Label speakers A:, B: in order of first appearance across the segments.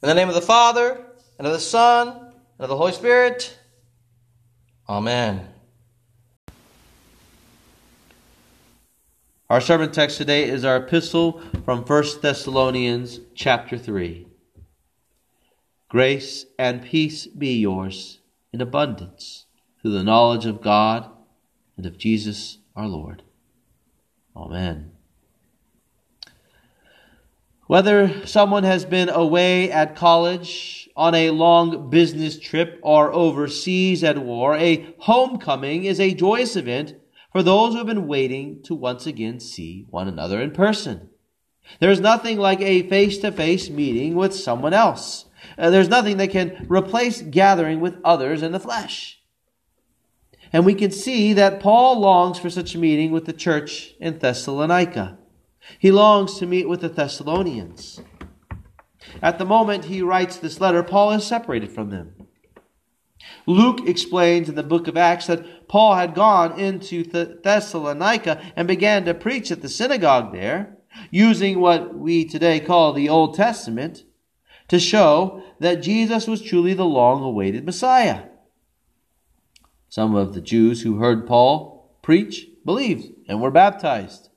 A: In the name of the Father, and of the Son, and of the Holy Spirit. Amen. Our sermon text today is our epistle from 1 Thessalonians chapter 3. Grace and peace be yours in abundance through the knowledge of God and of Jesus our Lord. Amen. Whether someone has been away at college, on a long business trip, or overseas at war, a homecoming is a joyous event for those who have been waiting to once again see one another in person. There is nothing like a face to face meeting with someone else. Uh, there's nothing that can replace gathering with others in the flesh. And we can see that Paul longs for such a meeting with the church in Thessalonica. He longs to meet with the Thessalonians. At the moment he writes this letter, Paul is separated from them. Luke explains in the book of Acts that Paul had gone into Thessalonica and began to preach at the synagogue there, using what we today call the Old Testament, to show that Jesus was truly the long awaited Messiah. Some of the Jews who heard Paul preach believed and were baptized.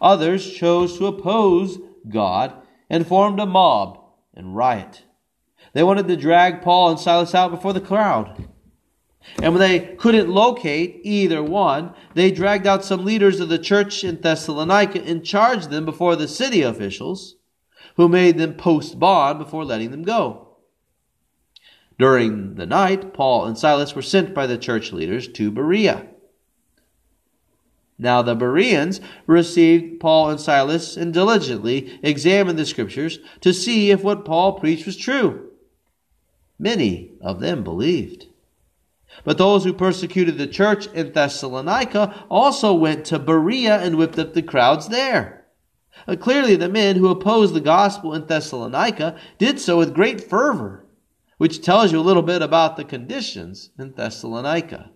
A: Others chose to oppose God and formed a mob and riot. They wanted to drag Paul and Silas out before the crowd. And when they couldn't locate either one, they dragged out some leaders of the church in Thessalonica and charged them before the city officials, who made them post bond before letting them go. During the night, Paul and Silas were sent by the church leaders to Berea. Now the Bereans received Paul and Silas and diligently examined the scriptures to see if what Paul preached was true. Many of them believed. But those who persecuted the church in Thessalonica also went to Berea and whipped up the crowds there. Uh, clearly, the men who opposed the gospel in Thessalonica did so with great fervor, which tells you a little bit about the conditions in Thessalonica.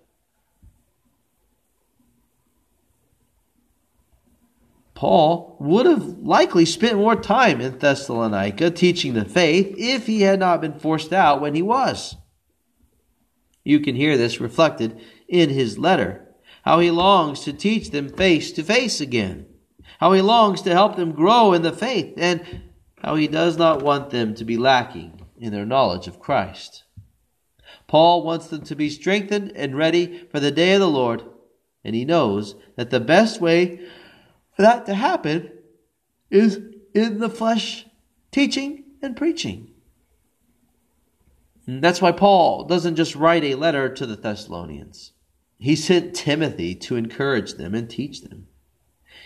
A: Paul would have likely spent more time in Thessalonica teaching the faith if he had not been forced out when he was. You can hear this reflected in his letter, how he longs to teach them face to face again, how he longs to help them grow in the faith, and how he does not want them to be lacking in their knowledge of Christ. Paul wants them to be strengthened and ready for the day of the Lord, and he knows that the best way for that to happen is in the flesh teaching and preaching. And that's why Paul doesn't just write a letter to the Thessalonians. He sent Timothy to encourage them and teach them.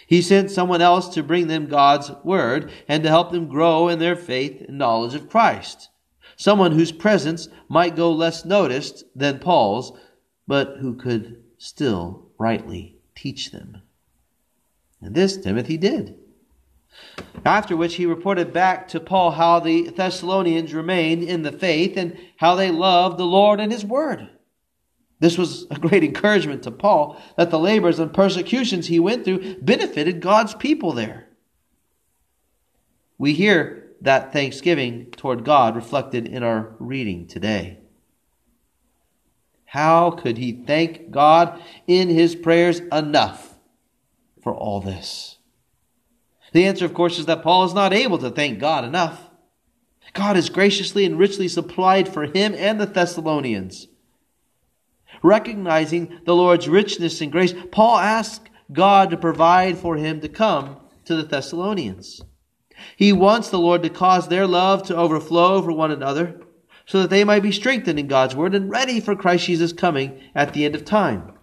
A: He sent someone else to bring them God's word and to help them grow in their faith and knowledge of Christ. Someone whose presence might go less noticed than Paul's, but who could still rightly teach them. And this Timothy did. After which he reported back to Paul how the Thessalonians remained in the faith and how they loved the Lord and his word. This was a great encouragement to Paul that the labors and persecutions he went through benefited God's people there. We hear that thanksgiving toward God reflected in our reading today. How could he thank God in his prayers enough? For all this? The answer, of course, is that Paul is not able to thank God enough. God has graciously and richly supplied for him and the Thessalonians. Recognizing the Lord's richness and grace, Paul asks God to provide for him to come to the Thessalonians. He wants the Lord to cause their love to overflow for one another so that they might be strengthened in God's word and ready for Christ Jesus' coming at the end of time.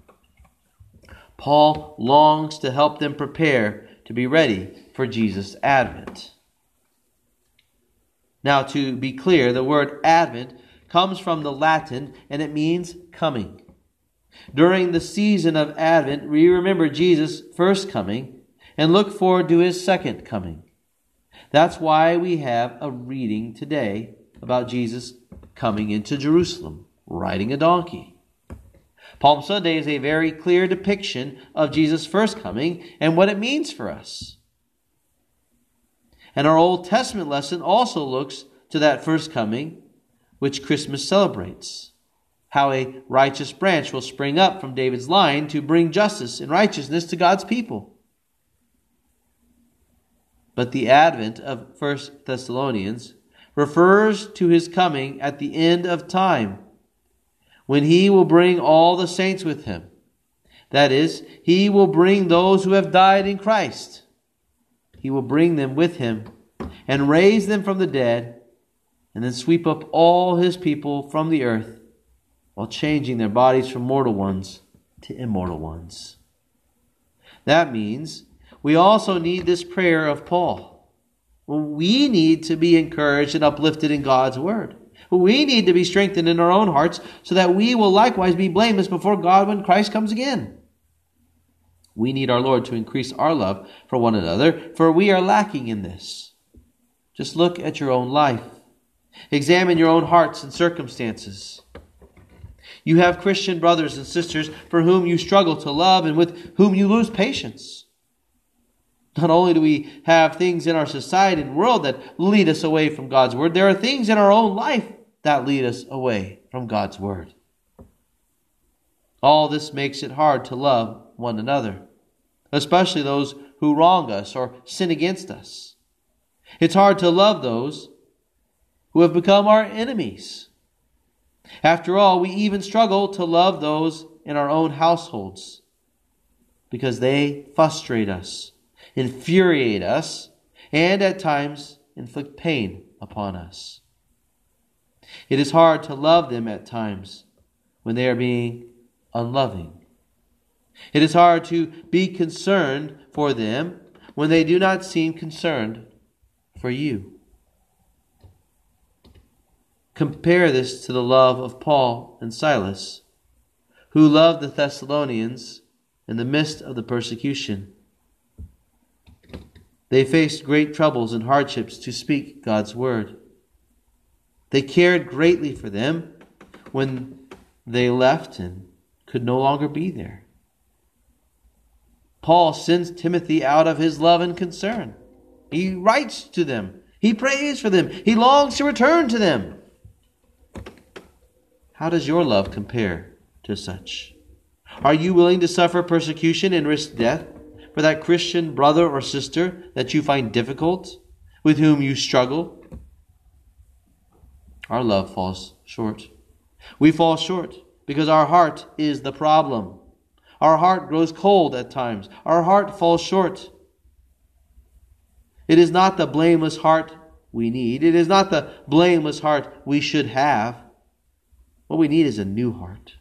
A: Paul longs to help them prepare to be ready for Jesus' advent. Now, to be clear, the word advent comes from the Latin and it means coming. During the season of Advent, we remember Jesus' first coming and look forward to his second coming. That's why we have a reading today about Jesus coming into Jerusalem, riding a donkey. Palm Sunday is a very clear depiction of Jesus' first coming and what it means for us. And our Old Testament lesson also looks to that first coming which Christmas celebrates. How a righteous branch will spring up from David's line to bring justice and righteousness to God's people. But the advent of 1 Thessalonians refers to his coming at the end of time, when he will bring all the saints with him. That is, he will bring those who have died in Christ. He will bring them with him and raise them from the dead, and then sweep up all his people from the earth while changing their bodies from mortal ones to immortal ones. That means we also need this prayer of Paul. We need to be encouraged and uplifted in God's word. We need to be strengthened in our own hearts so that we will likewise be blameless before God when Christ comes again. We need our Lord to increase our love for one another, for we are lacking in this. Just look at your own life. Examine your own hearts and circumstances. You have Christian brothers and sisters for whom you struggle to love and with whom you lose patience. Not only do we have things in our society and world that lead us away from God's Word, there are things in our own life that lead us away from God's Word. All this makes it hard to love one another, especially those who wrong us or sin against us. It's hard to love those who have become our enemies. After all, we even struggle to love those in our own households because they frustrate us infuriate us, and at times inflict pain upon us. It is hard to love them at times when they are being unloving. It is hard to be concerned for them when they do not seem concerned for you. Compare this to the love of Paul and Silas, who loved the Thessalonians in the midst of the persecution. They faced great troubles and hardships to speak God's word. They cared greatly for them when they left and could no longer be there. Paul sends Timothy out of his love and concern. He writes to them. He prays for them. He longs to return to them. How does your love compare to such? Are you willing to suffer persecution and risk death for that Christian brother or sister that you find difficult, with whom you struggle? Our love falls short. We fall short because our heart is the problem. Our heart grows cold at times. Our heart falls short. It is not the blameless heart we need. It is not the blameless heart we should have. What we need is a new heart.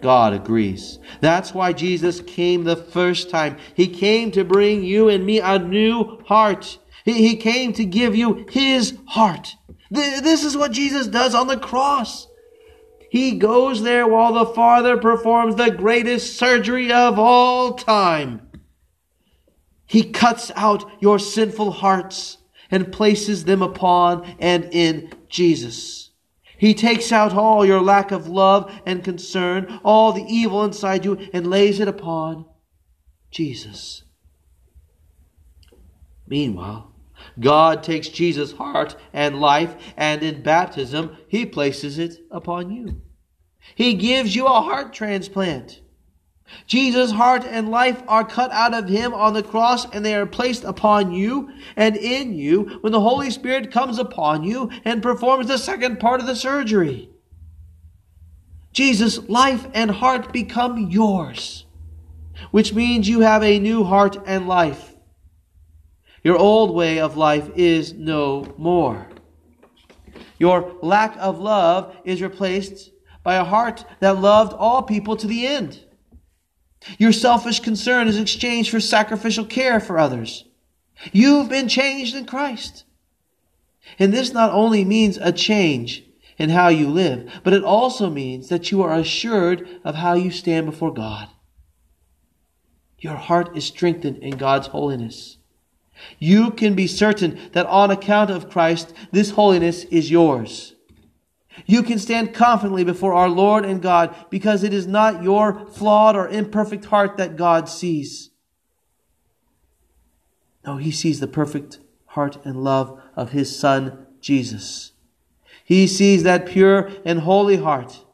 A: God agrees. That's why Jesus came the first time. He came to bring you and me a new heart. He, he came to give you His heart. This is what Jesus does on the cross. He goes there while the Father performs the greatest surgery of all time. He cuts out your sinful hearts and places them upon and in Jesus. He takes out all your lack of love and concern, all the evil inside you, and lays it upon Jesus. Meanwhile, God takes Jesus' heart and life, and in baptism, He places it upon you. He gives you a heart transplant. Jesus' heart and life are cut out of him on the cross and they are placed upon you and in you when the Holy Spirit comes upon you and performs the second part of the surgery. Jesus' life and heart become yours, which means you have a new heart and life. Your old way of life is no more. Your lack of love is replaced by a heart that loved all people to the end. Your selfish concern is exchanged for sacrificial care for others. You've been changed in Christ. And this not only means a change in how you live, but it also means that you are assured of how you stand before God. Your heart is strengthened in God's holiness. You can be certain that on account of Christ, this holiness is yours. You can stand confidently before our Lord and God because it is not your flawed or imperfect heart that God sees. No, He sees the perfect heart and love of his Son, Jesus. He sees that pure and holy heart,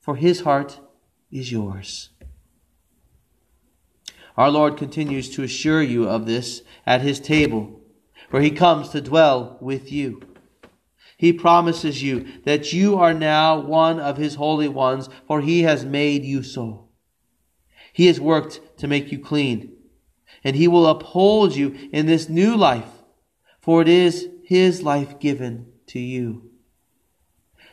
A: for his heart is yours. Our Lord continues to assure you of this at his table, where he comes to dwell with you. He promises you that you are now one of his holy ones, for he has made you so. He has worked to make you clean, and he will uphold you in this new life, for it is his life given to you.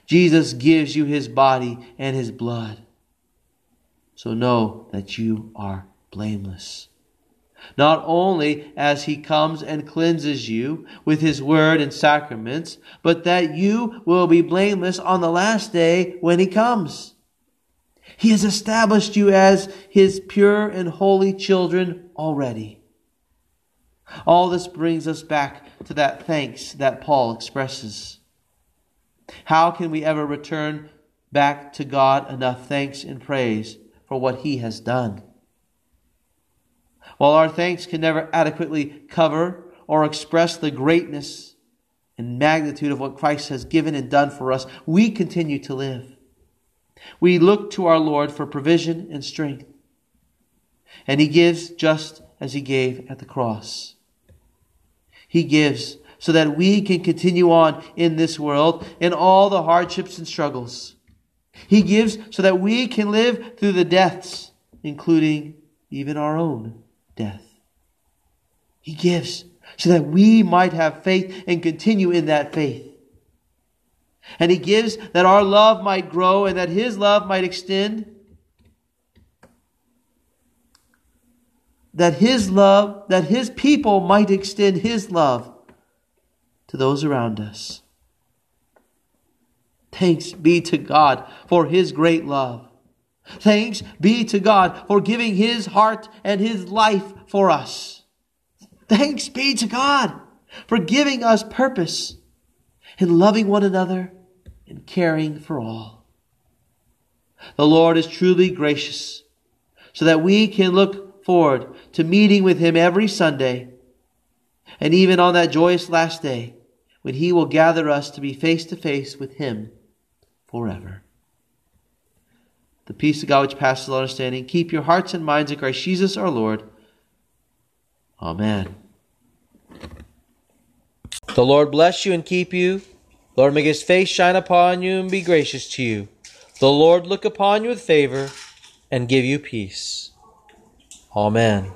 A: Jesus gives you his body and his blood. So know that you are blameless not only as he comes and cleanses you with his word and sacraments, but that you will be blameless on the last day when he comes. He has established you as his pure and holy children already. All this brings us back to that thanks that Paul expresses. How can we ever return back to God enough thanks and praise for what he has done? While our thanks can never adequately cover or express the greatness and magnitude of what Christ has given and done for us, we continue to live. We look to our Lord for provision and strength. And He gives just as He gave at the cross. He gives so that we can continue on in this world in all the hardships and struggles. He gives so that we can live through the deaths, including even our own death. He gives so that we might have faith and continue in that faith. And He gives that our love might grow and that His love might extend. That His love, that His people might extend His love to those around us. Thanks be to God for His great love. Thanks be to God for giving His heart and His life for us. Thanks be to God for giving us purpose in loving one another and caring for all. The Lord is truly gracious so that we can look forward to meeting with Him every Sunday and even on that joyous last day when He will gather us to be face to face with Him forever the peace of God which passes all understanding. Keep your hearts and minds in Christ Jesus our Lord. Amen. The Lord bless you and keep you. Lord, make his face shine upon you and be gracious to you. The Lord look upon you with favor and give you peace. Amen.